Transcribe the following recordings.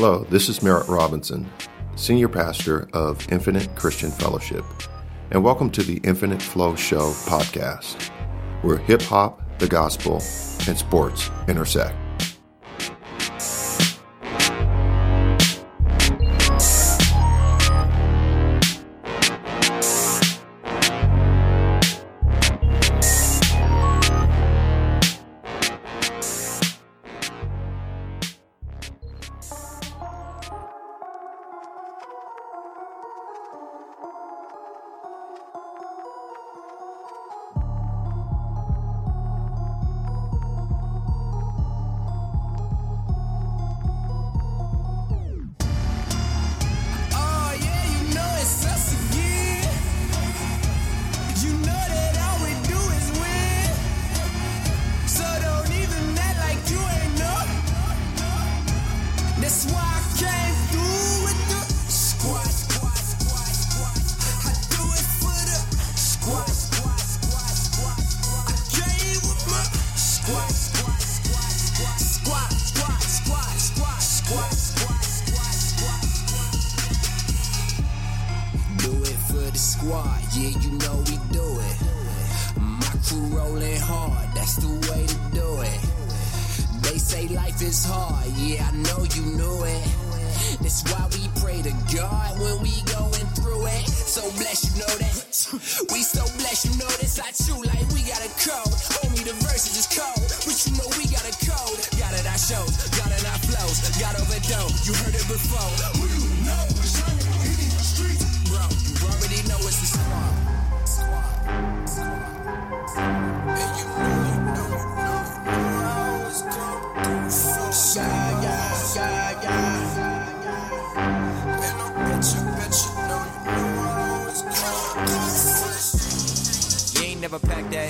Hello, this is Merritt Robinson, Senior Pastor of Infinite Christian Fellowship, and welcome to the Infinite Flow Show podcast, where hip hop, the gospel, and sports intersect. we so blessed, you know this. I chew like we got a code. Only the verses is cold, but you know we got a code. Got it, I shows, got it, I flows, got overdose. You heard it before.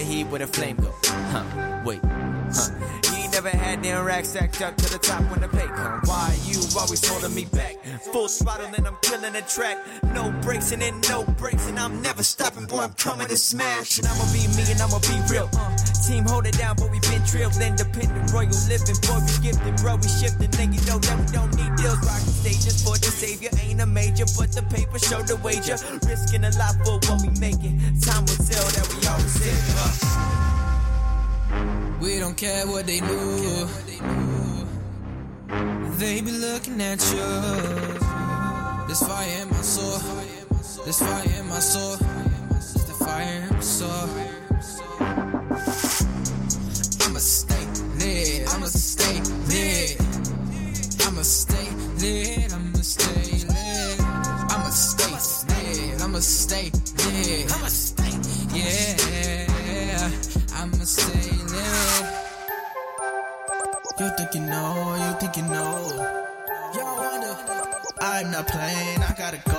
heat where the flame go. Huh, wait, huh never had them racks stacked up to the top when the pay come. Why you always holding me back? Full throttle and I'm killing the track. No brakes and then no brakes and I'm never stopping, boy. I'm coming to smash and I'ma be me and I'ma be real. Uh team hold it down, but we been drilled, independent, royal living. Boy, we gifted, bro, we shifted. Nigga, you know that we don't need deals. Rocking stages for the savior, ain't a major, but the paper show the wager. Risking a lot for what we making. Time will tell that we always live. Huh? We don't care what they do. They be looking at you. This fire in my soul. This fire in my soul. This the fire in my soul. I'ma stay there. I'ma stay. Yeah, I'ma stay there. You think you know? You think you know? I'm not playing. I gotta go.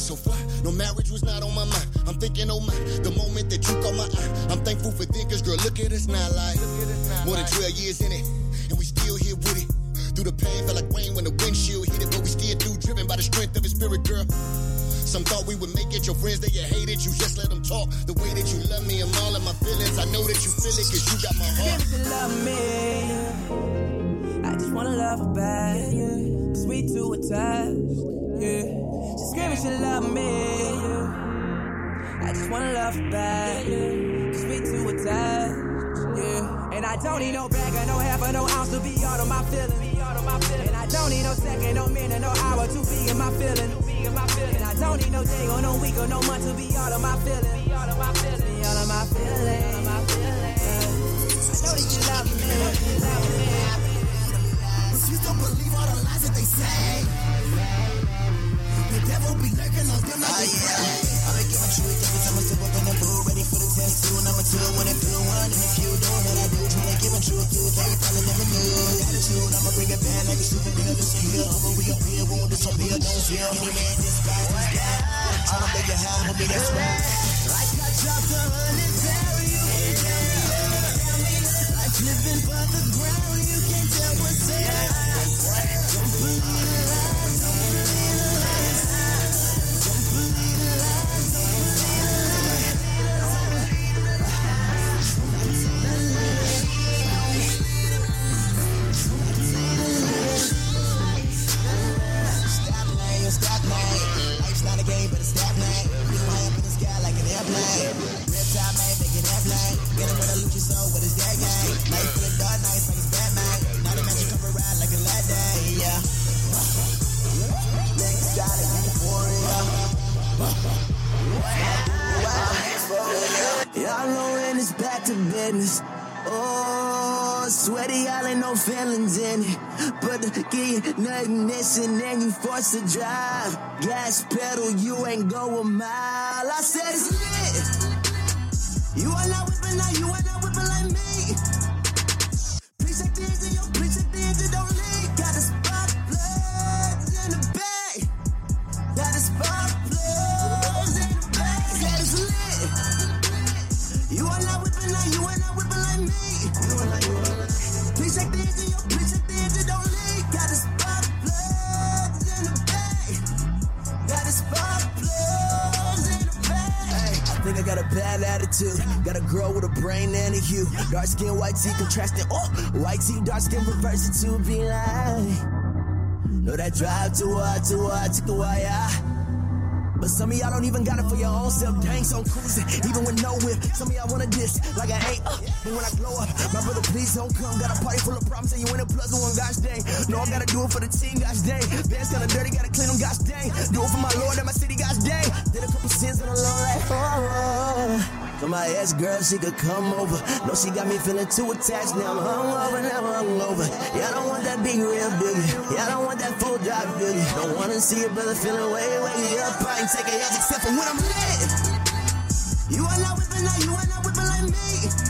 So fly. No marriage was not on my mind. I'm thinking, oh my, the moment that you caught my eye. I'm thankful for thinkers, girl. Look at us now, like more than 12 years in it, and we still here with it. Through the pain, felt like rain when the windshield hit it, but we still do, driven by the strength of his spirit, girl. Some thought we would make it. Your friends, they you hated you. Just let them talk. The way that you love me and all of my feelings. I know that you feel it cause you got my heart. If you love me, I just wanna love her back. Cause we too attached. Yeah. Screaming she love me. I just wanna love back. Cause we too attached. Yeah. And I don't need no bag or no half or no ounce to be all of my feelings. And I don't need no second, no minute, no hour to be in my feelings. And I don't need no day or no week or no month to be all of my feelings. Be all of my feelings. Be all of my feelings. I know that you love me. You love me. Refuse to believe all the lies that they say. Devil be lurking on them like they pray. I've been giving truth every time I step up in the booth. Ready for the test two, number two. When it feel one, and if you doing what I do, trying to give truth to they probably never knew. Attitude, I'ma bring it back like a here, over we up here, won't disappear, don't feel. Any man disguise is God. Tryna make it high, homie, that's right. Like I dropped a hundred barrel, you can't tell. me. Like living for the ground, you can't tell what's there. Don't believe the business. Oh, sweaty, y'all ain't no feelings in it. But the key, no ignition, and you forced to drive. Gas pedal, you ain't go a mile. I said it's lit. You are not whipping like you attitude. Got a girl with a brain and a hue. Dark skin, white tee, contrasting. Oh, white tee, dark skin, reverse it to be like. Know that drive too hard, too hard, took a while. But some of y'all don't even got it for your own self. Dang, I'm cruising, even with no whip. Some of y'all wanna diss like I ain't up. Uh, but when I blow up, my brother, please don't come. Got a party full of problems, and you in a plus one, gosh dang. No, I gotta do it for the team, gosh dang. Band's kinda dirty, gotta clean them, gosh dang. Do it for my Lord and my city, gosh dang. Did a couple sins on the Lord, like, oh. For my ex girl, she could come over. No, she got me feeling too attached. Now I'm hungover, now I'm hungover. Y'all don't want that big real biggie. Y'all don't want that full drop biggie. Don't wanna see a brother feeling way, way up. I ain't taking hands except for when I'm lit. You are not whipping like you are not whipping like me.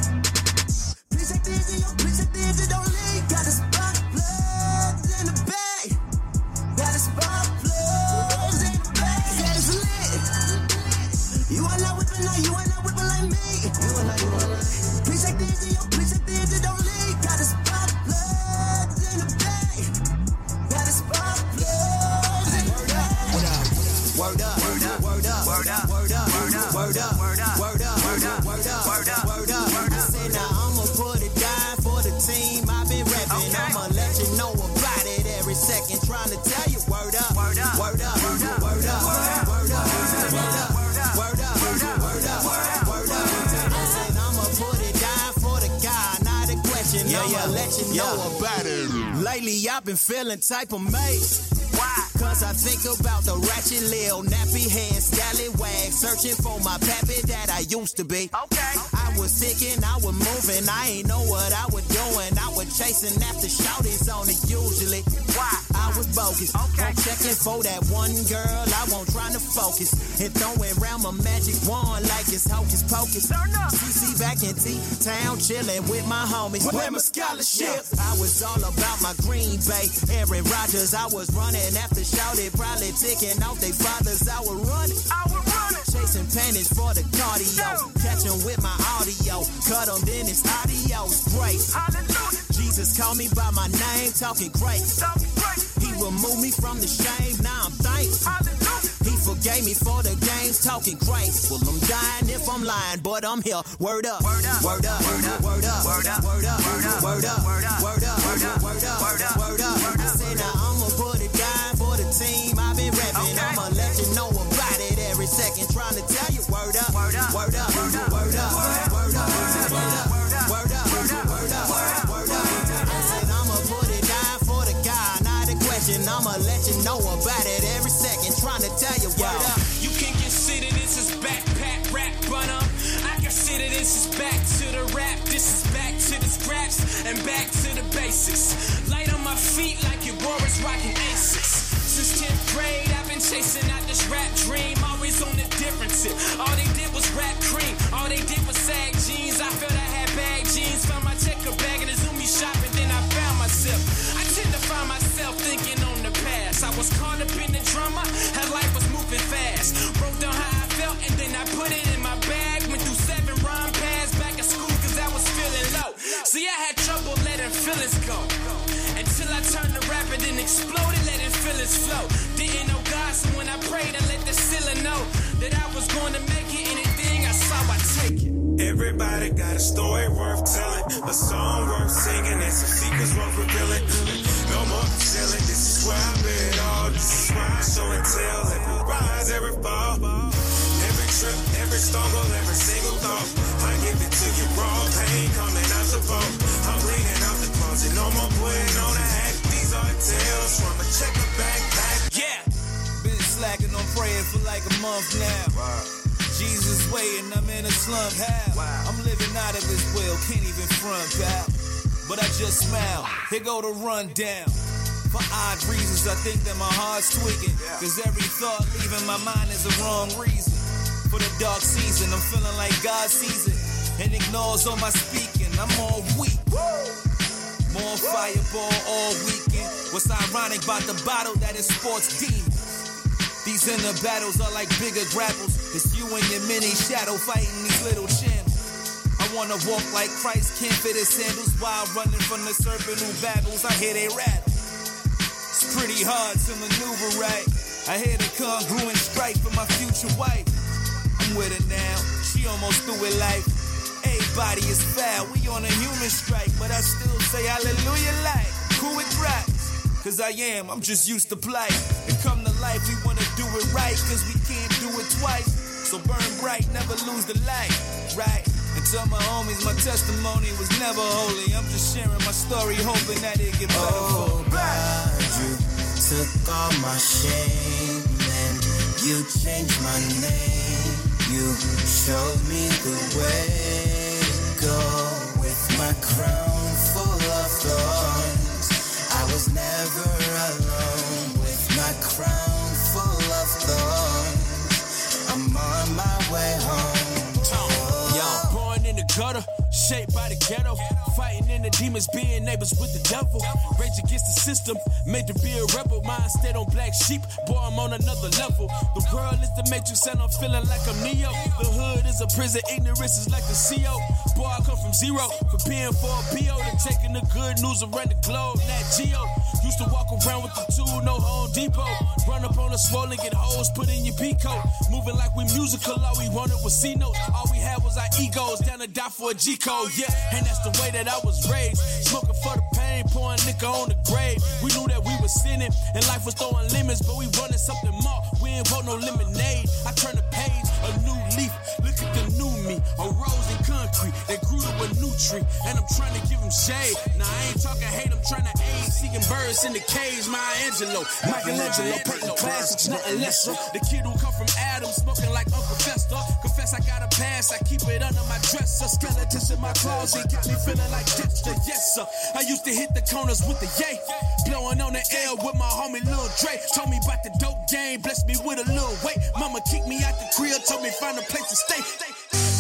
Know about it. Lately I've been feeling type of made. Why? Cause I think about the ratchet lil nappy head scallywag searching for my pappy that I used to be. Okay. I was sick and I was moving. I ain't know what I was doing. I was chasing after shouties on it usually. Why? I was bogus. Okay. I'm checking for that one girl. I won't trying to focus. And throwing around my magic wand like it's hocus pocus. CC back in T-Town chilling with my homies. Where my scholarship? I was all about my Green Bay. Aaron Rodgers, I was running after shouted, probably ticking out they fathers. I was running. I was running. Chasing pennies for the cardio. Catching with my audio. Cut them, then it's adios. Grace. Jesus called me by my name, talking grace. He removed me from the shame, now I'm thankful. He forgave me for the games, talking grace. Well, I'm dying if I'm lying, but I'm here. Word up, word up, word up, word up, word up, word up, word up, word up, word up, word up, word up, word up, word up, word up, word up. I said know about it every second, trying to tell you word up. You can consider this as backpack rap, but um, I consider this as back to the rap. This is back to the scraps and back to the basics. Light on my feet like your Boris rocking aces. Since 10th grade, I've been chasing out this rap dream. Always on the different tip. All they did was rap cream. All they did was sag jeans. I felt I had bag jeans. Found my checker bag in a Zoomy shop, and then I found myself. I tend to find myself thinking was caught up in the drama, how life was moving fast. Wrote down how I felt, and then I put it in my bag. Went through seven rhyme pads back at school, cause I was feeling low. See, I had trouble letting feelings go. Until I turned to rap and then exploded, letting feelings flow. Didn't know God, so when I prayed, I let the ceiling know that I was going to make it. Anything I saw, I take it. Everybody got a story worth telling, a song worth singing, and some secrets worth revealing. No more concealing, this is where I bet it all. This is where I show and tell, every rise, every fall. Every trip, every stumble, every single thought. I give it to you raw, pain coming out the vault. I'm bleeding out the closet, no more putting on a act. These are the tales from a checker backpack. Yeah. Been slacking on praying for like a month now. Jesus waiting, I'm in a slump. How? I'm living out of his will, can't even front, pal. But I just smile. Here go the rundown. For odd reasons, I think that my heart's tweaking. Cause every thought leaving my mind is the wrong reason. For the dark season, I'm feeling like God sees it and ignores all my speaking. I'm all weak. More fireball all weekend. What's ironic about the bottle that is sports demons? These inner battles are like bigger grapples. It's you and your mini shadow fighting these little channels. Wanna walk like Christ, can't fit his sandals while running from the serpent who babbles. I hear they rattle. It's pretty hard to maneuver right. I hear the congruent strike for my future wife. I'm with her now, she almost through with life. Everybody is foul, we on a human strike, but I still say hallelujah like cool with Christ. Cause I am, I'm just used to plight. And come to life, we wanna do it right, cause we can't do it twice. So burn bright, never lose the light, right? Tell my homies my testimony was never holy. I'm just sharing my story, hoping that it get better Oh. God, you took all my shame and you changed my name. You showed me the way to go with my crown full of thorns. I was never alone shaped by the ghetto. Fighting in the demons, being neighbors with the devil. Rage against the system, made to be a rebel. Mind stayed on black sheep, boy, I'm on another level. The world is the matrix, and I'm feeling like I'm Neo. The hood is a prison, ignorance is like the CO. Boy, I come from zero, from being for a PO to taking the good news around the globe. Nat Geo used to walk around with the tool, no Home Depot. Run up on a swollen, get hoes, put in your Pico. Moving like we musical, all we wanted was C notes. All we had was our egos, down to die for a G code, yeah. And that's the way that I was raised. Smoking for the pain, pouring liquor on the grave. We knew that we were sinning, and life was throwing lemons, but we wanted something more. We ain't want no lemonade. I turn the page, a new leaf. Look at the new me, a rose in concrete that a and I'm trying to give him shade. Now I ain't talking hate, I'm trying to aid. Seeking birds in the cage, Maya Angelou, Michelangelo, painting classics, nothing less. The kid who come from Adam, smoking like Uncle Fester. Confess I got a pass, I keep it under my dresser. Skeletons in my closet got me feeling like Dexter, yes sir. I used to hit the corners with the yay, blowing on the L with my homie Lil Dre. Told me about the dope game, blessed me with a little weight. Mama kicked me out the crib, told me find a place to stay.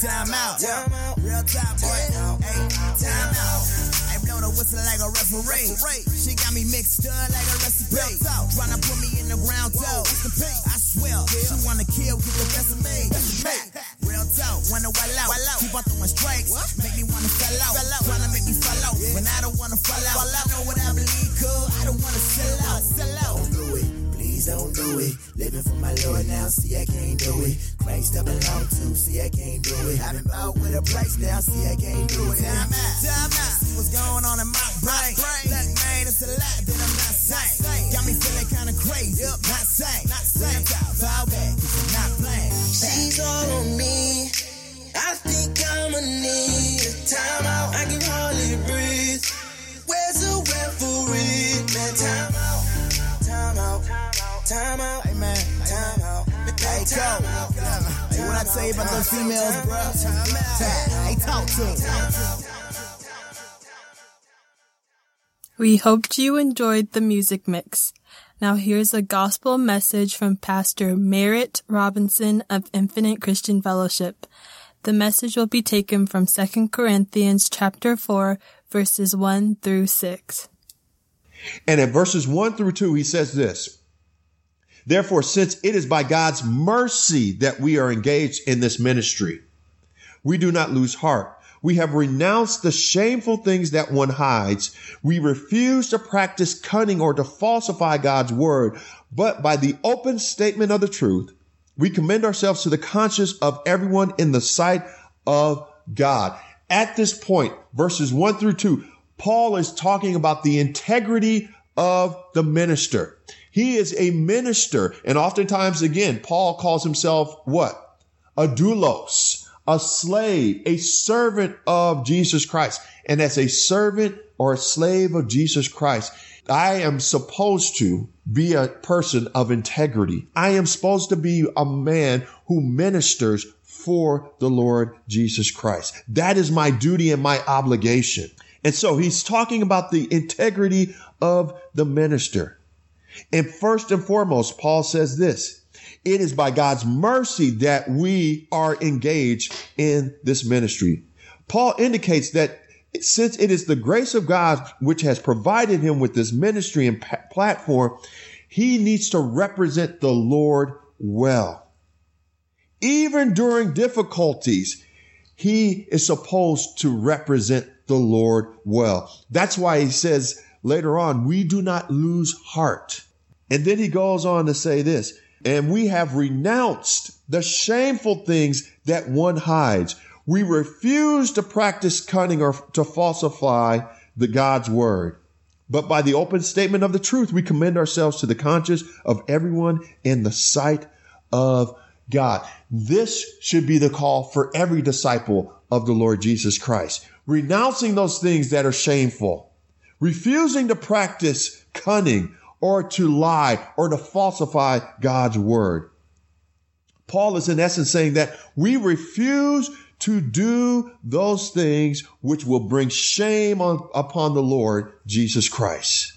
Timeout. Timeout. Real time, boy. Hey, timeout. I blow the whistle like a referee. She got me mixed up like a recipe. Tryna put me in the ground, though. I swear, she wanna kill, get the best of me. Real talk, wanna wild out. Keep on throwing strikes. Make me wanna fell out. Tryna make me fall out. When I don't wanna fall out. I know what I believe, cuz I don't wanna sell out. Sell out. Don't do it. Please don't do it. Living for my Lord now, see I can't do it. Christ I belong to, see I can't do it. I've been bought with a price now, see I can't do it. Time out. Time out. See what's going on in my brain. Look, man, it's a lot that I'm not saying. Got me feeling kinda crazy. Not saying. Not saying. Fall back, I'm not playing. She's all on me. I think I'ma need a timeout. I can hardly breathe. Where's the referee? Man, timeout. Timeout. Timeout. Hey, man. Timeout. Hey, go. Hey, what I tell you about those females, bro? Hey, talk to 'em. We hoped you enjoyed the music mix. Now here's a gospel message from Pastor Merritt Robinson of Infinite Christian Fellowship. The message will be taken from 2 Corinthians chapter 4 verses 1 through 6. And in verses 1 through 2, he says this Therefore, since it is by God's mercy that we are engaged in this ministry, we do not lose heart. We have renounced the shameful things that one hides. We refuse to practice cunning or to falsify God's word, but by the open statement of the truth, we commend ourselves to the conscience of everyone in the sight of God. At this point, verses 1 through 2, Paul is talking about the integrity of the minister. He is a minister. And oftentimes, again, Paul calls himself what? A doulos, a slave, a servant of Jesus Christ. And as a servant or a slave of Jesus Christ, I am supposed to be a person of integrity. I am supposed to be a man who ministers for the Lord Jesus Christ. That is my duty and my obligation. And so he's talking about the integrity of the minister. And first and foremost, Paul says this it is by God's mercy that we are engaged in this ministry. Paul indicates that since it is the grace of God which has provided him with this ministry and platform, he needs to represent the Lord well. Even during difficulties, he is supposed to represent the Lord well. That's why he says later on, we do not lose heart. And then he goes on to say this, and we have renounced the shameful things that one hides. We refuse to practice cunning or to falsify the God's word. But by the open statement of the truth, we commend ourselves to the conscience of everyone in the sight of God. This should be the call for every disciple of the Lord Jesus Christ. Renouncing those things that are shameful, refusing to practice cunning or to lie or to falsify God's word. Paul is in essence saying that we refuse to do those things which will bring shame on, upon the Lord Jesus Christ.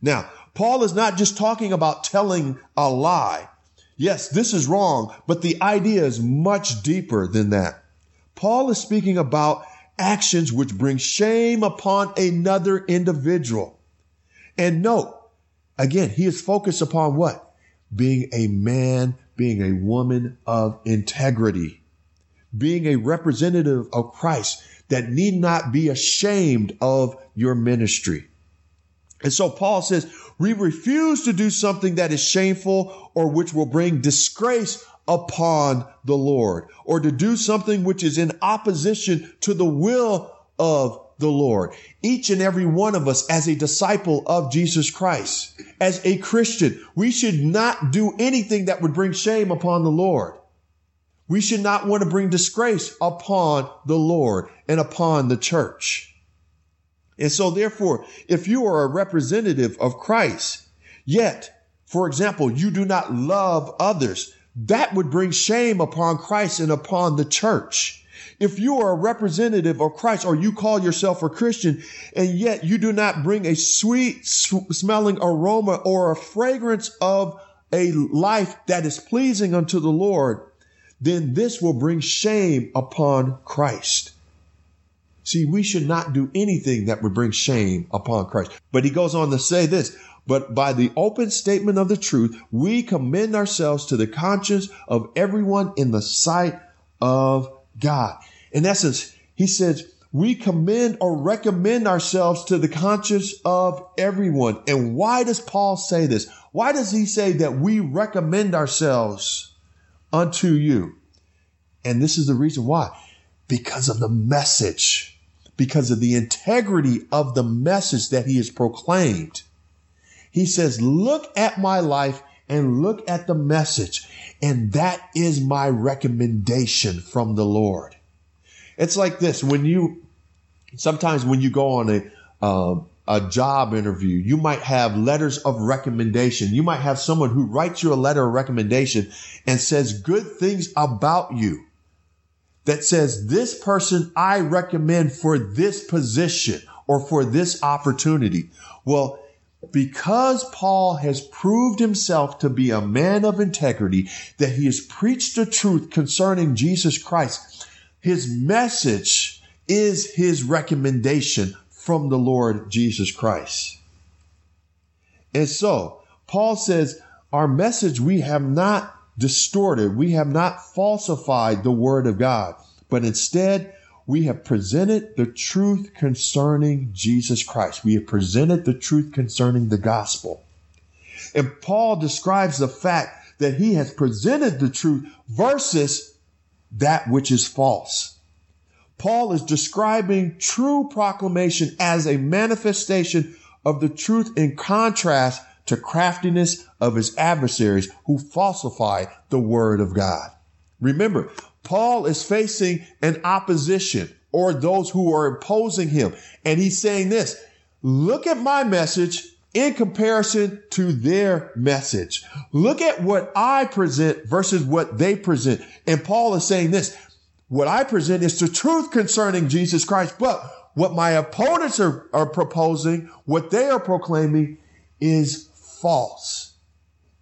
Now, Paul is not just talking about telling a lie. Yes, this is wrong, but the idea is much deeper than that. Paul is speaking about actions which bring shame upon another individual. And note, again, he is focused upon what? Being a man, being a woman of integrity, being a representative of Christ that need not be ashamed of your ministry. And so Paul says, we refuse to do something that is shameful or which will bring disgrace upon the Lord, or to do something which is in opposition to the will of the Lord. Each and every one of us as a disciple of Jesus Christ, as a Christian, we should not do anything that would bring shame upon the Lord. We should not want to bring disgrace upon the Lord and upon the church. And so therefore, if you are a representative of Christ, yet, for example, you do not love others, that would bring shame upon Christ and upon the church. If you are a representative of Christ or you call yourself a Christian and yet you do not bring a sweet sw- smelling aroma or a fragrance of a life that is pleasing unto the Lord, then this will bring shame upon Christ. See, we should not do anything that would bring shame upon Christ. But he goes on to say this, but by the open statement of the truth, we commend ourselves to the conscience of everyone in the sight of God. In essence, he says, we commend or recommend ourselves to the conscience of everyone. And why does Paul say this? Why does he say that we recommend ourselves unto you? And this is the reason why. Because of the message, because of the integrity of the message that he has proclaimed. He says, look at my life and look at the message. And that is my recommendation from the Lord. It's like this when you, sometimes when you go on a, uh, a job interview, you might have letters of recommendation. You might have someone who writes you a letter of recommendation and says good things about you that says this person I recommend for this position or for this opportunity. Well, because Paul has proved himself to be a man of integrity, that he has preached the truth concerning Jesus Christ, his message is his recommendation from the Lord Jesus Christ. And so, Paul says, our message we have not distorted, we have not falsified the word of God, but instead we have presented the truth concerning Jesus Christ. We have presented the truth concerning the gospel. And Paul describes the fact that he has presented the truth versus that which is false. Paul is describing true proclamation as a manifestation of the truth in contrast to craftiness of his adversaries who falsify the word of God. Remember, Paul is facing an opposition or those who are opposing him. And he's saying this, look at my message in comparison to their message. Look at what I present versus what they present. And Paul is saying this, what I present is the truth concerning Jesus Christ, but what my opponents are, are proposing, what they are proclaiming is false.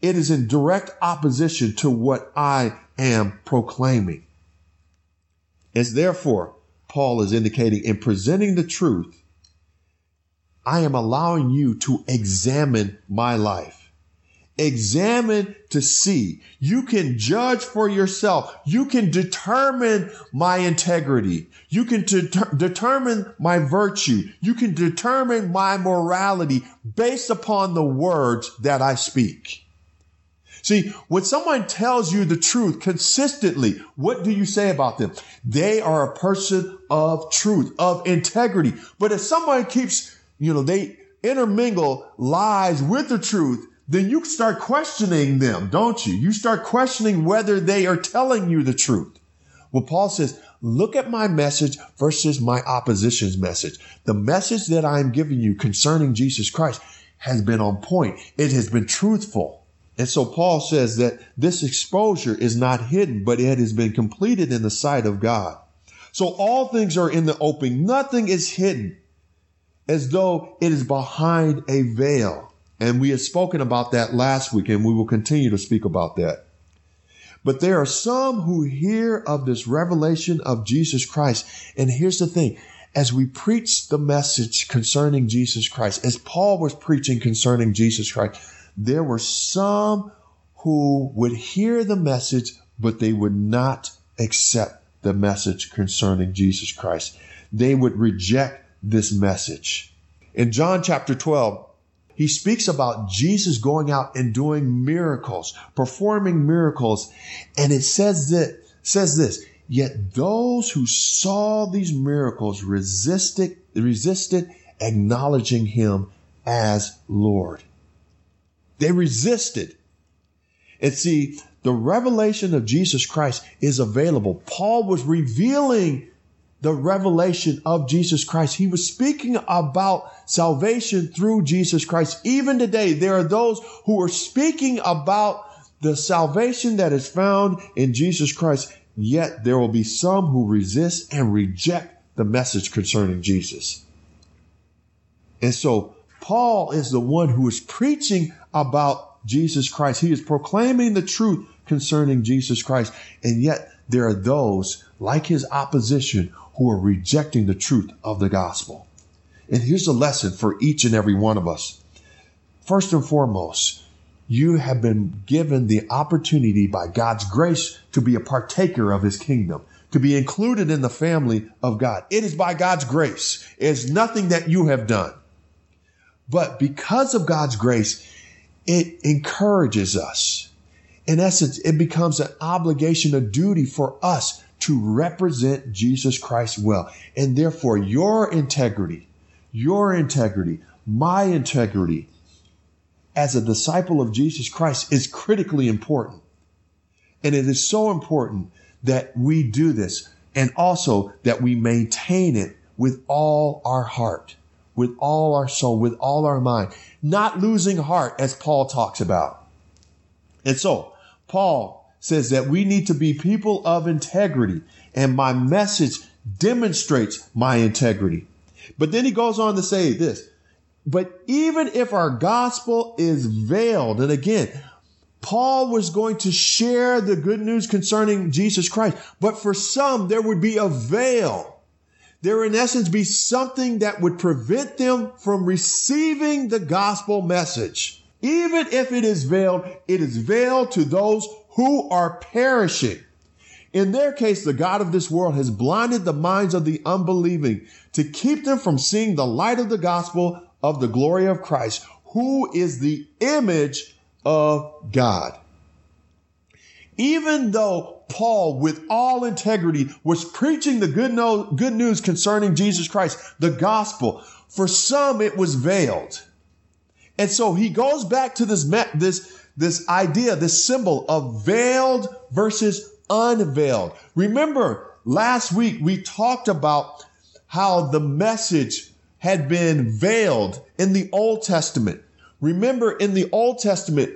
It is in direct opposition to what I am proclaiming. It's therefore, Paul is indicating in presenting the truth, I am allowing you to examine my life. Examine to see. You can judge for yourself. You can determine my integrity. You can de- determine my virtue. You can determine my morality based upon the words that I speak. See, when someone tells you the truth consistently, what do you say about them? They are a person of truth, of integrity. But if someone keeps, you know, they intermingle lies with the truth, then you start questioning them, don't you? You start questioning whether they are telling you the truth. Well, Paul says, look at my message versus my opposition's message. The message that I am giving you concerning Jesus Christ has been on point. It has been truthful. And so Paul says that this exposure is not hidden, but it has been completed in the sight of God. So all things are in the open. Nothing is hidden as though it is behind a veil. And we had spoken about that last week and we will continue to speak about that. But there are some who hear of this revelation of Jesus Christ. And here's the thing. As we preach the message concerning Jesus Christ, as Paul was preaching concerning Jesus Christ, there were some who would hear the message, but they would not accept the message concerning Jesus Christ. They would reject this message. In John chapter 12, he speaks about Jesus going out and doing miracles, performing miracles. And it says that, says this, Yet those who saw these miracles resisted, resisted acknowledging him as Lord. They resisted. And see, the revelation of Jesus Christ is available. Paul was revealing the revelation of Jesus Christ. He was speaking about salvation through Jesus Christ. Even today, there are those who are speaking about the salvation that is found in Jesus Christ. Yet there will be some who resist and reject the message concerning Jesus. And so Paul is the one who is preaching about Jesus Christ. He is proclaiming the truth concerning Jesus Christ. And yet there are those like his opposition who are rejecting the truth of the gospel. And here's a lesson for each and every one of us. First and foremost, you have been given the opportunity by God's grace to be a partaker of his kingdom, to be included in the family of God. It is by God's grace. It is nothing that you have done. But because of God's grace, it encourages us. In essence, it becomes an obligation, a duty for us to represent Jesus Christ well. And therefore, your integrity, your integrity, my integrity as a disciple of Jesus Christ is critically important. And it is so important that we do this and also that we maintain it with all our heart, with all our soul, with all our mind, not losing heart as Paul talks about. And so Paul says that we need to be people of integrity and my message demonstrates my integrity. But then he goes on to say this, but even if our gospel is veiled, and again, Paul was going to share the good news concerning Jesus Christ, but for some, there would be a veil. There, in essence, be something that would prevent them from receiving the gospel message. Even if it is veiled, it is veiled to those who are perishing. In their case, the God of this world has blinded the minds of the unbelieving to keep them from seeing the light of the gospel of the glory of Christ, who is the image of God. Even though Paul, with all integrity, was preaching the good, no, good news concerning Jesus Christ, the gospel, for some it was veiled. And so he goes back to this, this, this idea, this symbol of veiled versus unveiled. Remember, last week we talked about how the message had been veiled in the Old Testament. Remember, in the Old Testament,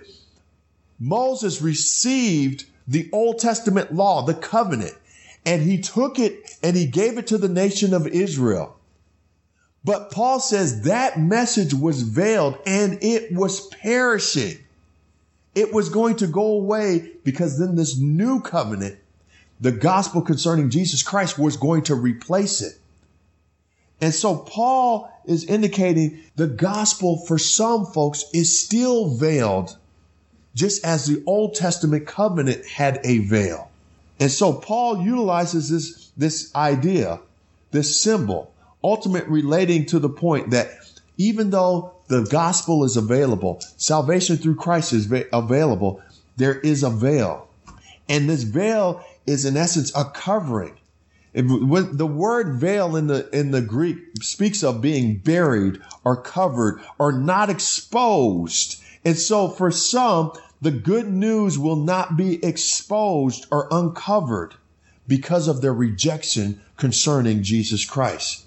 Moses received the Old Testament law, the covenant, and he took it and he gave it to the nation of Israel. But Paul says that message was veiled and it was perishing. It was going to go away because then this new covenant, the gospel concerning Jesus Christ, was going to replace it. And so Paul is indicating the gospel for some folks is still veiled, just as the Old Testament covenant had a veil. And so Paul utilizes this, this idea, this symbol, ultimate relating to the point that even though the gospel is available, salvation through Christ is available, there is a veil. And this veil is in essence a covering when the word veil in the in the Greek speaks of being buried or covered or not exposed. And so for some, the good news will not be exposed or uncovered because of their rejection concerning Jesus Christ.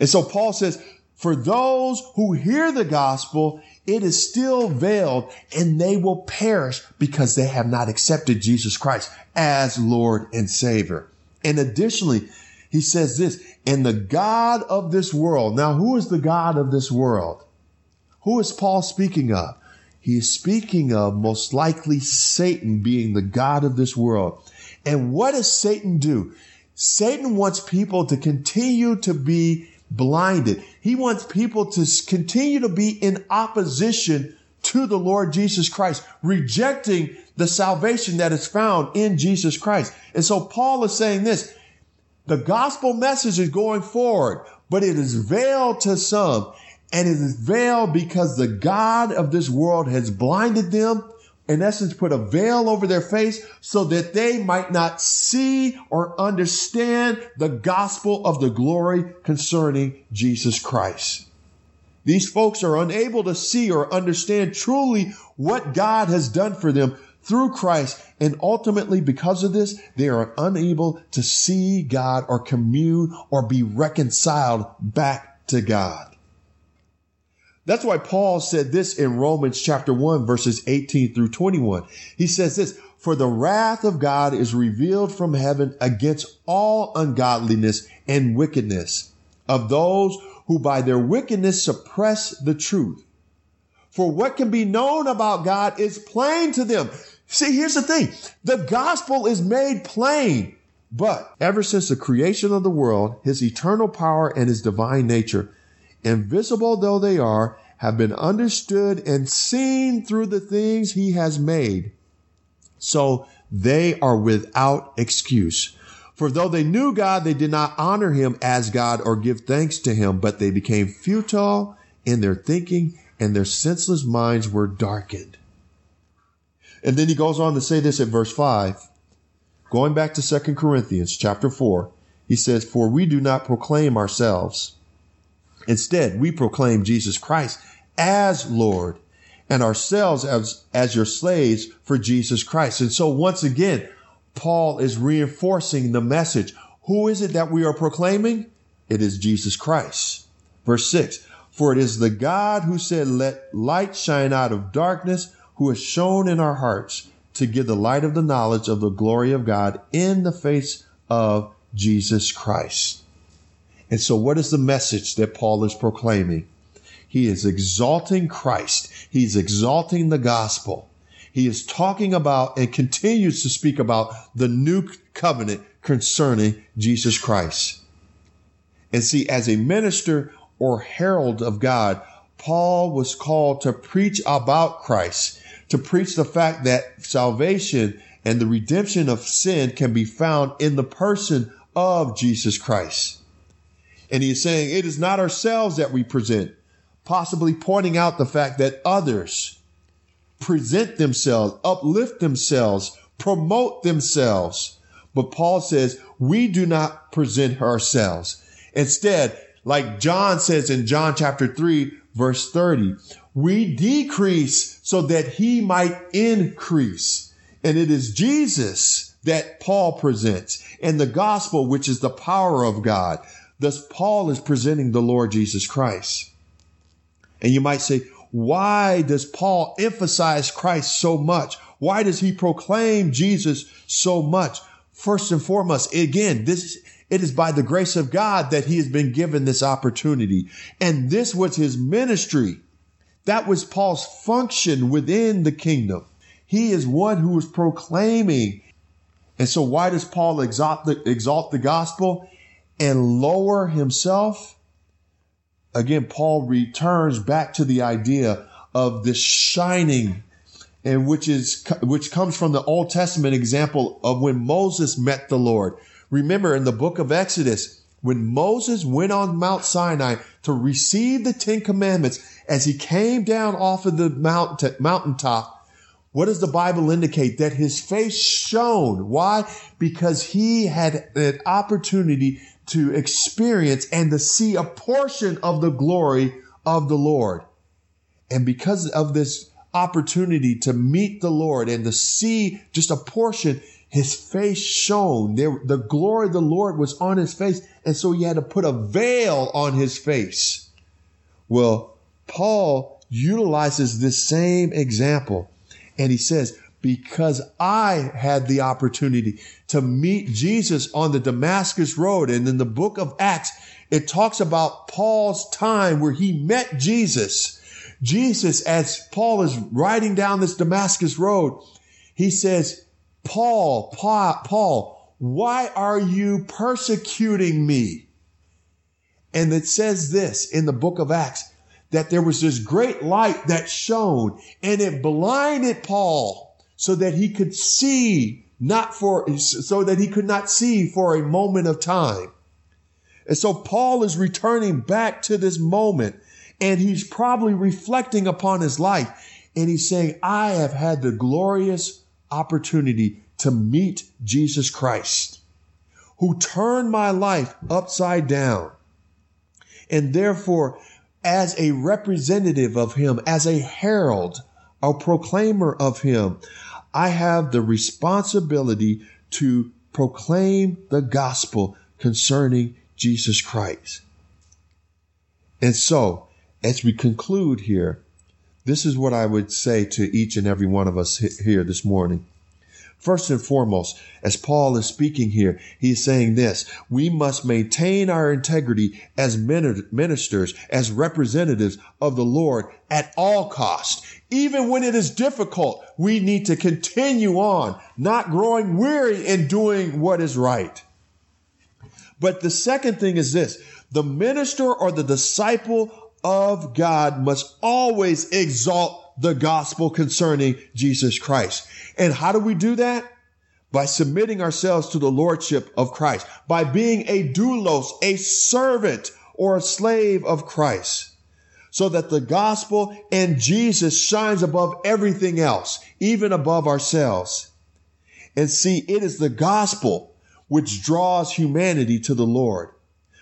And so Paul says, for those who hear the gospel, it is still veiled and they will perish because they have not accepted Jesus Christ as Lord and Savior. And additionally, he says this, and the God of this world. Now, who is the God of this world? Who is Paul speaking of? He is speaking of most likely Satan being the God of this world. And what does Satan do? Satan wants people to continue to be blinded. He wants people to continue to be in opposition to the Lord Jesus Christ, rejecting the salvation that is found in Jesus Christ. And so Paul is saying this, the gospel message is going forward, but it is veiled to some and it is veiled because the God of this world has blinded them, in essence, put a veil over their face so that they might not see or understand the gospel of the glory concerning Jesus Christ. These folks are unable to see or understand truly what God has done for them through Christ. And ultimately, because of this, they are unable to see God or commune or be reconciled back to God. That's why Paul said this in Romans chapter 1, verses 18 through 21. He says this, for the wrath of God is revealed from heaven against all ungodliness and wickedness of those who by their wickedness suppress the truth. For what can be known about God is plain to them. See, here's the thing. The gospel is made plain. But ever since the creation of the world, his eternal power and his divine nature, invisible though they are, have been understood and seen through the things he has made. So they are without excuse. For though they knew God, they did not honor him as God or give thanks to him, but they became futile in their thinking and their senseless minds were darkened. And then he goes on to say this at verse 5. Going back to 2 Corinthians chapter 4, he says, For we do not proclaim ourselves. Instead, we proclaim Jesus Christ as Lord and ourselves as, as your slaves for Jesus Christ. And so once again, Paul is reinforcing the message. Who is it that we are proclaiming? It is Jesus Christ. Verse 6 For it is the God who said, Let light shine out of darkness, who has shown in our hearts to give the light of the knowledge of the glory of God in the face of Jesus Christ. And so, what is the message that Paul is proclaiming? He is exalting Christ, he's exalting the gospel. He is talking about and continues to speak about the new covenant concerning Jesus Christ. And see, as a minister or herald of God, Paul was called to preach about Christ, to preach the fact that salvation and the redemption of sin can be found in the person of Jesus Christ. And he is saying it is not ourselves that we present, possibly pointing out the fact that others present themselves, uplift themselves, promote themselves. But Paul says we do not present ourselves. Instead, like John says in John chapter 3, verse 30, we decrease so that he might increase. And it is Jesus that Paul presents and the gospel, which is the power of God. Thus, Paul is presenting the Lord Jesus Christ. And you might say, why does Paul emphasize Christ so much? Why does he proclaim Jesus so much? First and foremost, again, this it is by the grace of God that he has been given this opportunity. And this was his ministry. That was Paul's function within the kingdom. He is one who is proclaiming. And so why does Paul exalt the, exalt the gospel and lower himself? Again, Paul returns back to the idea of this shining and which is which comes from the Old Testament example of when Moses met the Lord. Remember in the book of Exodus, when Moses went on Mount Sinai to receive the Ten Commandments, as he came down off of the mountain, mountaintop, what does the Bible indicate? That his face shone. Why? Because he had an opportunity to experience and to see a portion of the glory of the Lord. And because of this opportunity to meet the Lord and to see just a portion, his face shone. There, the glory of the Lord was on his face. And so he had to put a veil on his face. Well, Paul utilizes this same example and he says, because I had the opportunity to meet Jesus on the Damascus Road. And in the book of Acts, it talks about Paul's time where he met Jesus. Jesus, as Paul is riding down this Damascus Road, he says, Paul, Paul, Paul, why are you persecuting me? And it says this in the book of Acts that there was this great light that shone and it blinded Paul so that he could see not for, so that he could not see for a moment of time. And so Paul is returning back to this moment and he's probably reflecting upon his life And he's saying, I have had the glorious opportunity to meet Jesus Christ, who turned my life upside down. And therefore, as a representative of him, as a herald, a proclaimer of him, I have the responsibility to proclaim the gospel concerning Jesus Christ. And so, as we conclude here, this is what I would say to each and every one of us here this morning. First and foremost, as Paul is speaking here, he is saying this we must maintain our integrity as ministers, as representatives of the Lord at all costs. Even when it is difficult, we need to continue on, not growing weary in doing what is right. But the second thing is this the minister or the disciple of God must always exalt the gospel concerning Jesus Christ. And how do we do that? By submitting ourselves to the lordship of Christ, by being a doulos, a servant or a slave of Christ, so that the gospel and Jesus shines above everything else, even above ourselves. And see, it is the gospel which draws humanity to the Lord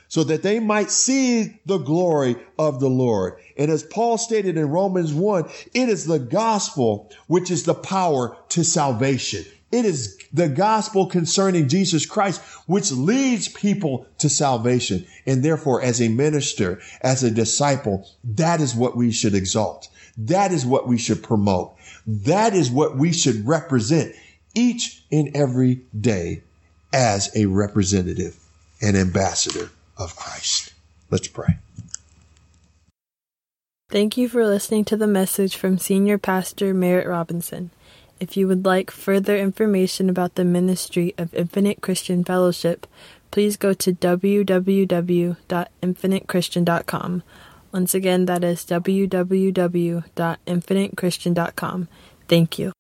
so that they might see the glory of the Lord. And as Paul stated in Romans 1, it is the gospel which is the power to salvation. It is the gospel concerning Jesus Christ, which leads people to salvation. And therefore, as a minister, as a disciple, that is what we should exalt. That is what we should promote. That is what we should represent each and every day as a representative and ambassador of Christ. Let's pray. Thank you for listening to the message from Senior Pastor Merritt Robinson. If you would like further information about the ministry of Infinite Christian Fellowship, please go to www.infinitechristian.com. Once again, that is www.infinitechristian.com. Thank you.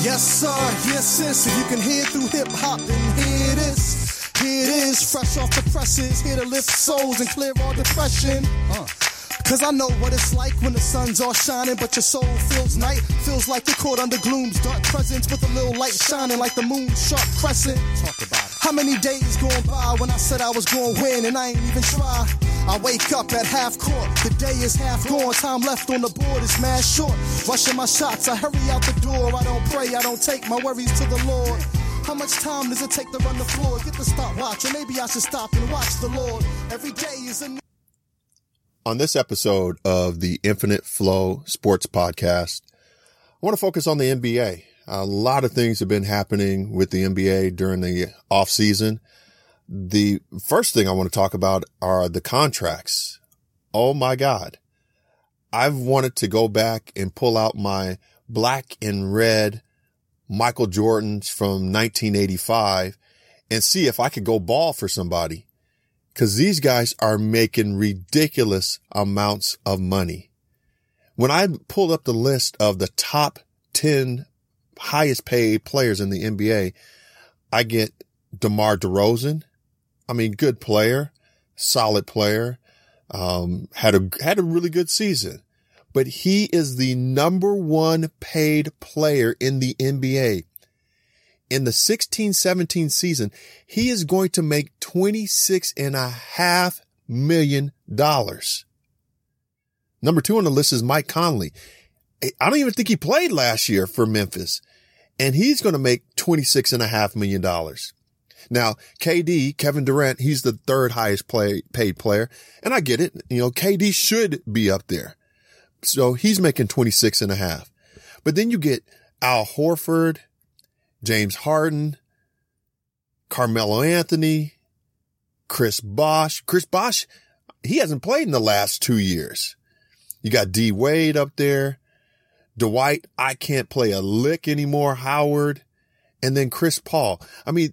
Yes, sir, yes, sis. If you can hear through hip hop, then here it is. Here it is, fresh off the presses, here to lift souls and clear all depression. Uh. Cause I know what it's like when the sun's all shining, but your soul feels night. Feels like you're caught under gloom's dark presence with a little light shining like the moon's sharp crescent. Talk about it. How many days going by when I said I was gonna win and I ain't even try? I wake up at half court, the day is half gone, time left on the board is mad short. Rushing my shots, I hurry out the door. I don't pray, I don't take my worries to the Lord. How much time does it take to run the floor? Get the stopwatch, or maybe I should stop and watch the Lord. Every day is a new On this episode of the Infinite Flow Sports Podcast, I want to focus on the NBA. A lot of things have been happening with the NBA during the off season. The first thing I want to talk about are the contracts. Oh my God. I've wanted to go back and pull out my black and red Michael Jordans from 1985 and see if I could go ball for somebody. Cause these guys are making ridiculous amounts of money. When I pulled up the list of the top 10 highest paid players in the NBA, I get DeMar DeRozan. I mean, good player, solid player, um, had a, had a really good season, but he is the number one paid player in the NBA. In the 16, 17 season, he is going to make 26 and a half million dollars. Number two on the list is Mike Conley. I don't even think he played last year for Memphis and he's going to make 26 and a half million dollars. Now, KD, Kevin Durant, he's the third highest play, paid player. And I get it. You know, KD should be up there. So he's making 26 and a half. But then you get Al Horford, James Harden, Carmelo Anthony, Chris Bosh. Chris Bosh, he hasn't played in the last two years. You got D Wade up there. Dwight, I can't play a lick anymore. Howard. And then Chris Paul. I mean,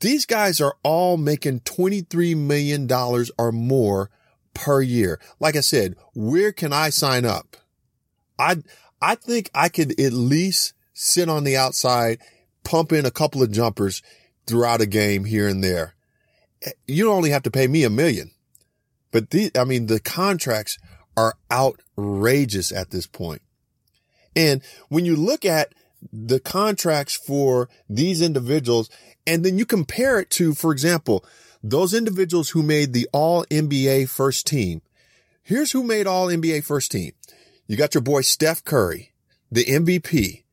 these guys are all making $23 million or more per year. Like I said, where can I sign up? I, I think I could at least sit on the outside, pump in a couple of jumpers throughout a game here and there. You don't only have to pay me a million But the, I mean, the contracts are outrageous at this point. And when you look at the contracts for these individuals, and then you compare it to, for example, those individuals who made the all NBA first team. Here's who made all NBA first team. You got your boy Steph Curry, the MVP.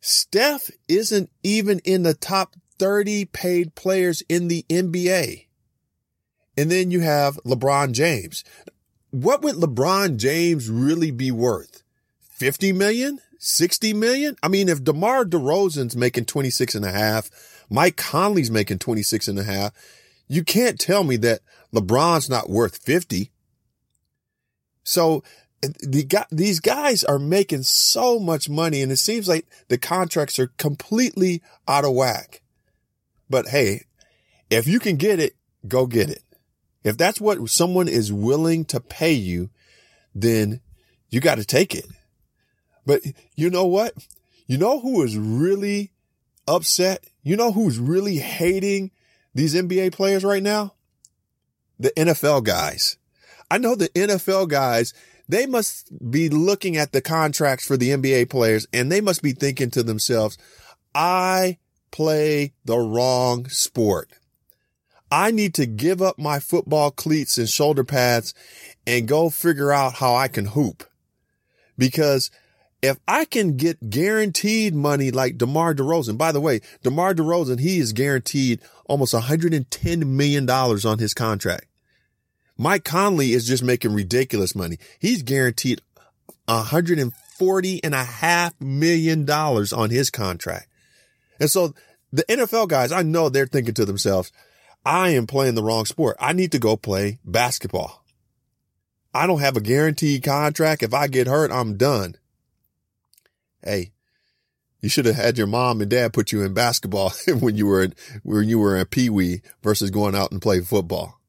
Steph isn't even in the top 30 paid players in the NBA. And then you have LeBron James. What would LeBron James really be worth? 50 million? 60 million? I mean, if DeMar DeRozan's making 26 and a half, Mike Conley's making 26 and a half, you can't tell me that LeBron's not worth 50. So the guy, these guys are making so much money and it seems like the contracts are completely out of whack. But hey, if you can get it, go get it. If that's what someone is willing to pay you, then you got to take it. But you know what? You know who is really upset? You know who's really hating these NBA players right now? The NFL guys. I know the NFL guys, they must be looking at the contracts for the NBA players and they must be thinking to themselves, I play the wrong sport. I need to give up my football cleats and shoulder pads and go figure out how I can hoop. Because if I can get guaranteed money like DeMar DeRozan, by the way, DeMar DeRozan, he is guaranteed almost $110 million on his contract. Mike Conley is just making ridiculous money. He's guaranteed $140 and a half million dollars on his contract. And so the NFL guys, I know they're thinking to themselves, I am playing the wrong sport. I need to go play basketball. I don't have a guaranteed contract. If I get hurt, I'm done. Hey, you should have had your mom and dad put you in basketball when you were when you were a pee wee versus going out and play football.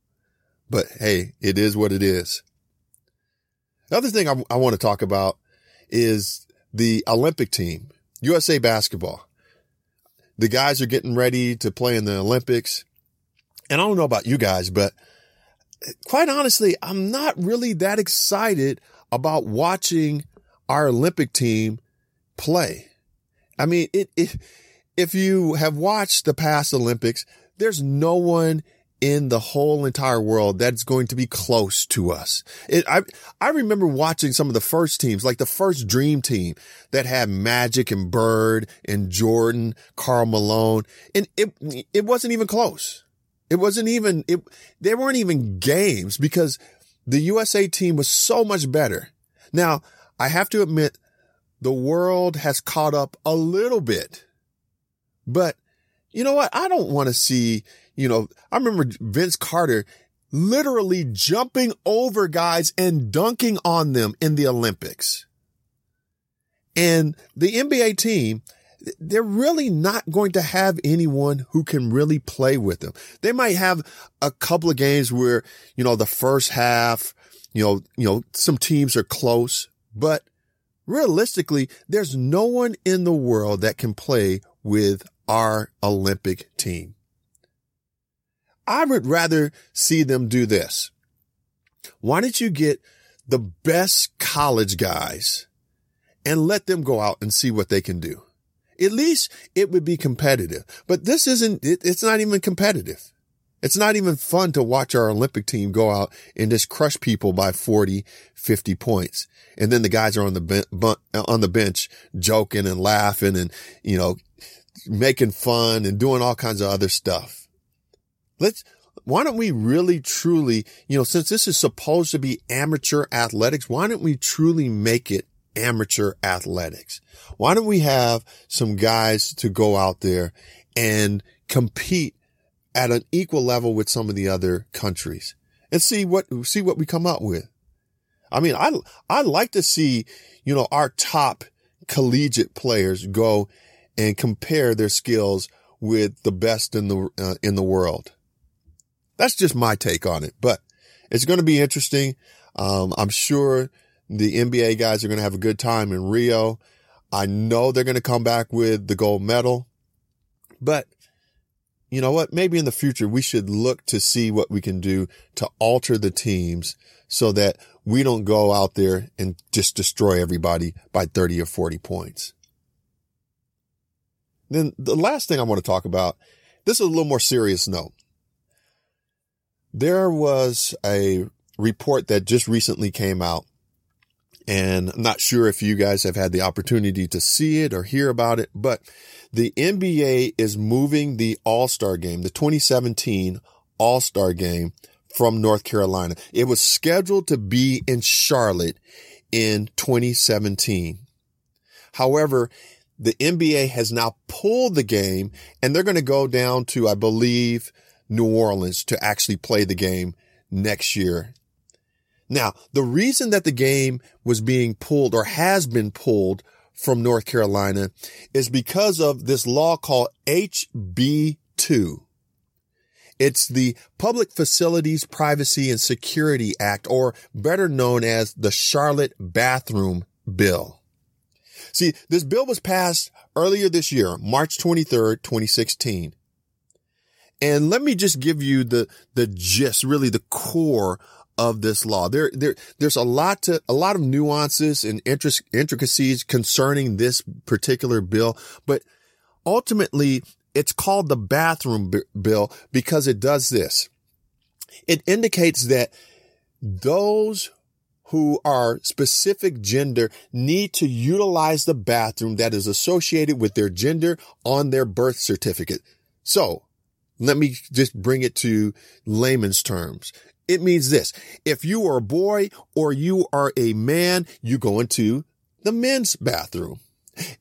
But hey, it is what it is. The other thing I, I want to talk about is the Olympic team, USA basketball. The guys are getting ready to play in the Olympics. And I don't know about you guys, but quite honestly, I'm not really that excited about watching our Olympic team play. I mean, it, it, if you have watched the past Olympics, there's no one in the whole entire world that's going to be close to us. It, I, I remember watching some of the first teams, like the first dream team that had Magic and Bird and Jordan, Karl Malone, and it, it wasn't even close. It wasn't even, it, they weren't even games because the USA team was so much better. Now, I have to admit, the world has caught up a little bit, but you know what? I don't want to see, you know, I remember Vince Carter literally jumping over guys and dunking on them in the Olympics. And the NBA team, they're really not going to have anyone who can really play with them. They might have a couple of games where, you know, the first half, you know, you know, some teams are close, but realistically, there's no one in the world that can play with our Olympic team. I would rather see them do this. Why don't you get the best college guys and let them go out and see what they can do? At least it would be competitive. But this isn't, it, it's not even competitive. It's not even fun to watch our Olympic team go out and just crush people by 40, 50 points. And then the guys are on the on the bench joking and laughing and, you know, making fun and doing all kinds of other stuff. Let's, why don't we really truly, you know, since this is supposed to be amateur athletics, why don't we truly make it amateur athletics. Why don't we have some guys to go out there and compete at an equal level with some of the other countries and see what, see what we come up with. I mean, I, I like to see, you know, our top collegiate players go and compare their skills with the best in the, uh, in the world. That's just my take on it, but it's going to be interesting. Um, I'm sure the NBA guys are going to have a good time in Rio. I know they're going to come back with the gold medal, but you know what? Maybe in the future we should look to see what we can do to alter the teams so that we don't go out there and just destroy everybody by 30 or 40 points. Then the last thing I want to talk about, this is a little more serious note. There was a report that just recently came out and I'm not sure if you guys have had the opportunity to see it or hear about it, but the NBA is moving the All-Star game, the 2017 All-Star game from North Carolina. It was scheduled to be in Charlotte in 2017. However, the NBA has now pulled the game and they're going to go down to, I believe, New Orleans to actually play the game next year. Now, the reason that the game was being pulled or has been pulled from North Carolina is because of this law called HB2. It's the Public Facilities Privacy and Security Act, or better known as the Charlotte Bathroom Bill. See, this bill was passed earlier this year, March 23rd, 2016. And let me just give you the, the gist, really the core of this law. There, there, there's a lot to, a lot of nuances and intricacies concerning this particular bill, but ultimately it's called the bathroom b- bill because it does this. It indicates that those who are specific gender need to utilize the bathroom that is associated with their gender on their birth certificate. So let me just bring it to layman's terms. It means this. If you are a boy or you are a man, you go into the men's bathroom.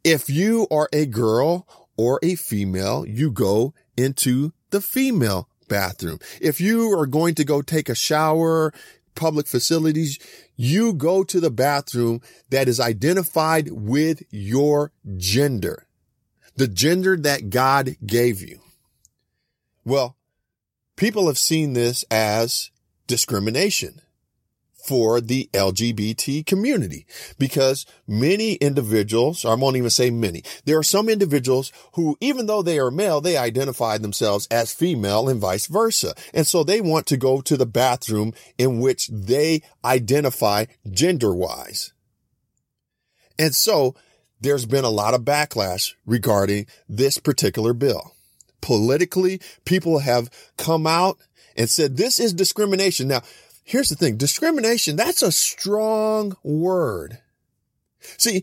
If you are a girl or a female, you go into the female bathroom. If you are going to go take a shower, public facilities, you go to the bathroom that is identified with your gender, the gender that God gave you. Well, people have seen this as discrimination for the LGBT community because many individuals, I won't even say many, there are some individuals who, even though they are male, they identify themselves as female and vice versa. And so they want to go to the bathroom in which they identify gender wise. And so there's been a lot of backlash regarding this particular bill. Politically, people have come out and said, this is discrimination. Now, here's the thing. Discrimination, that's a strong word. See,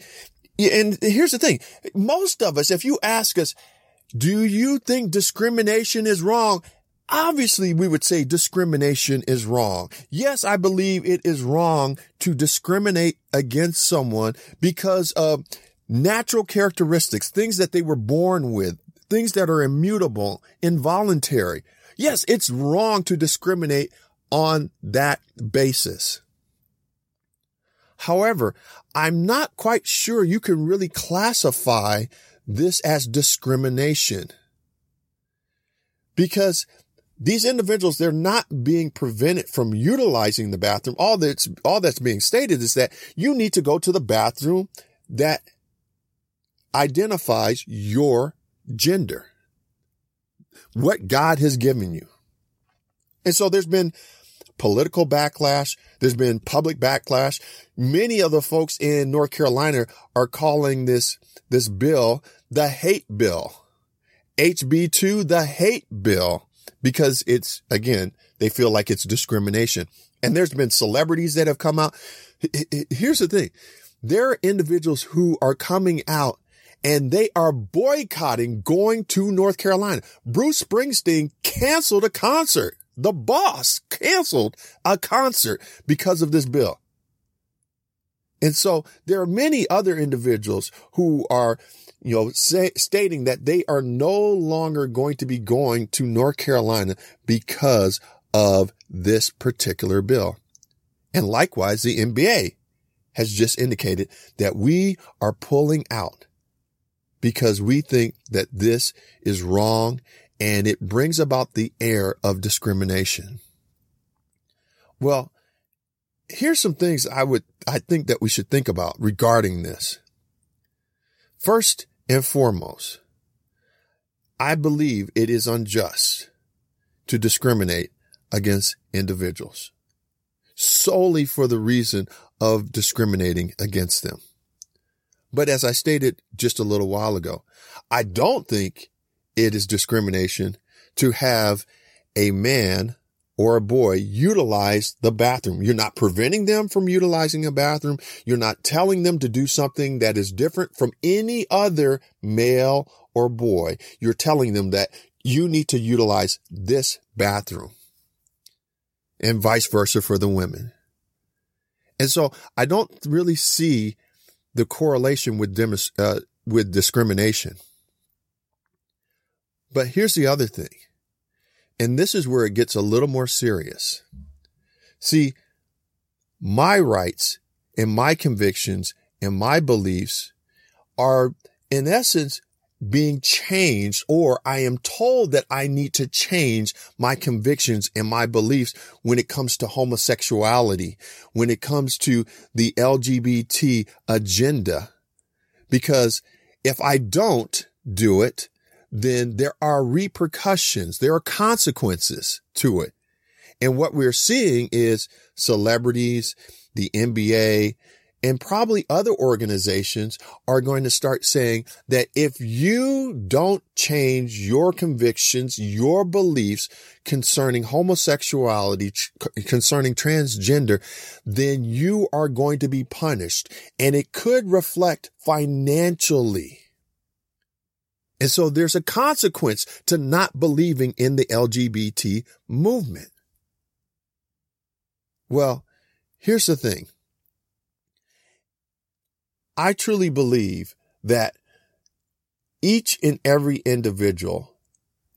and here's the thing. Most of us, if you ask us, do you think discrimination is wrong? Obviously, we would say discrimination is wrong. Yes, I believe it is wrong to discriminate against someone because of natural characteristics, things that they were born with, things that are immutable, involuntary. Yes, it's wrong to discriminate on that basis. However, I'm not quite sure you can really classify this as discrimination because these individuals, they're not being prevented from utilizing the bathroom. All that's, all that's being stated is that you need to go to the bathroom that identifies your gender what God has given you. And so there's been political backlash. There's been public backlash. Many of the folks in North Carolina are calling this, this bill the hate bill. HB2, the hate bill, because it's, again, they feel like it's discrimination. And there's been celebrities that have come out. Here's the thing. There are individuals who are coming out and they are boycotting going to North Carolina. Bruce Springsteen canceled a concert. The boss canceled a concert because of this bill. And so there are many other individuals who are, you know, say, stating that they are no longer going to be going to North Carolina because of this particular bill. And likewise, the NBA has just indicated that we are pulling out because we think that this is wrong and it brings about the air of discrimination. Well, here's some things I would, I think that we should think about regarding this. First and foremost, I believe it is unjust to discriminate against individuals solely for the reason of discriminating against them. But as I stated just a little while ago, I don't think it is discrimination to have a man or a boy utilize the bathroom. You're not preventing them from utilizing a bathroom. You're not telling them to do something that is different from any other male or boy. You're telling them that you need to utilize this bathroom and vice versa for the women. And so I don't really see the correlation with demis, uh, with discrimination. But here's the other thing. And this is where it gets a little more serious. See, my rights and my convictions and my beliefs are in essence being changed or I am told that I need to change my convictions and my beliefs when it comes to homosexuality, when it comes to the LGBT agenda. Because if I don't do it, then there are repercussions. There are consequences to it. And what we're seeing is celebrities, the NBA, and probably other organizations are going to start saying that if you don't change your convictions, your beliefs concerning homosexuality, concerning transgender, then you are going to be punished and it could reflect financially. And so there's a consequence to not believing in the LGBT movement. Well, here's the thing. I truly believe that each and every individual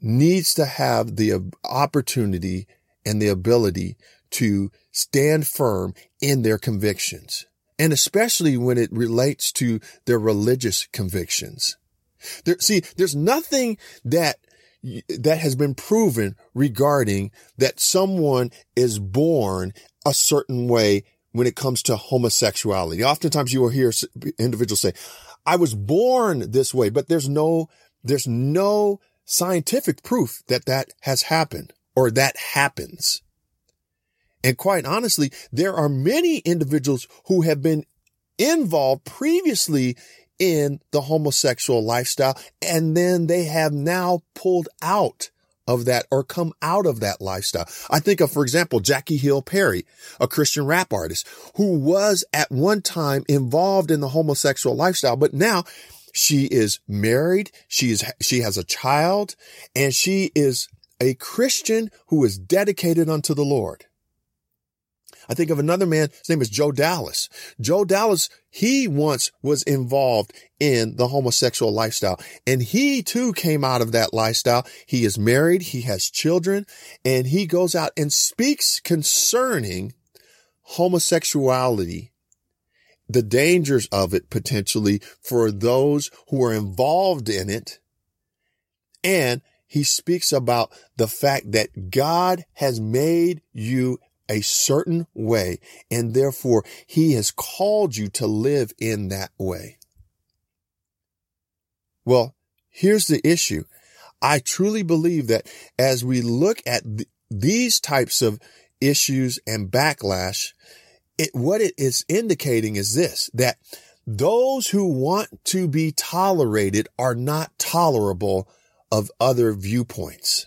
needs to have the opportunity and the ability to stand firm in their convictions. And especially when it relates to their religious convictions. There, see, there's nothing that that has been proven regarding that someone is born a certain way when it comes to homosexuality. Oftentimes you will hear individuals say, I was born this way, but there's no, there's no scientific proof that that has happened or that happens. And quite honestly, there are many individuals who have been involved previously in the homosexual lifestyle and then they have now pulled out of that or come out of that lifestyle. I think of, for example, Jackie Hill Perry, a Christian rap artist who was at one time involved in the homosexual lifestyle, but now she is married. She is, she has a child and she is a Christian who is dedicated unto the Lord. I think of another man. His name is Joe Dallas. Joe Dallas, he once was involved in the homosexual lifestyle and he too came out of that lifestyle. He is married. He has children and he goes out and speaks concerning homosexuality the dangers of it potentially for those who are involved in it. And he speaks about the fact that God has made you a certain way, and therefore he has called you to live in that way. Well, here's the issue. I truly believe that as we look at th- these types of issues and backlash, it, what it is indicating is this, that those who want to be tolerated are not tolerable of other viewpoints.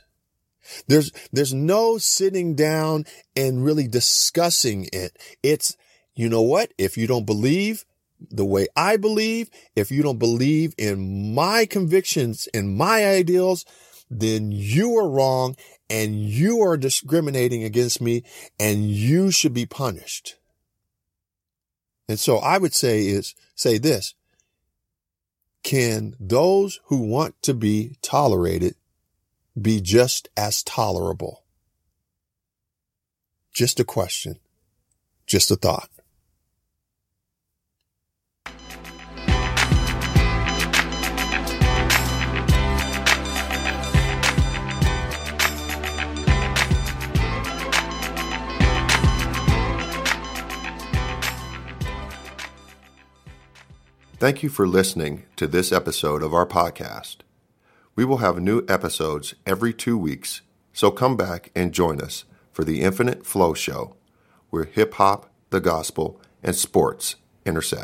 There's, there's no sitting down and really discussing it. It's, you know what? If you don't believe the way I believe, if you don't believe in my convictions and my ideals, then you are wrong and you are discriminating against me and you should be punished. And so I would say is, say this, can those who want to be tolerated be just as tolerable? Just a question. Just a thought. Thank you for listening to this episode of our podcast. We will have new episodes every two weeks, so come back and join us for the Infinite Flow Show, where hip hop, the gospel, and sports intersect.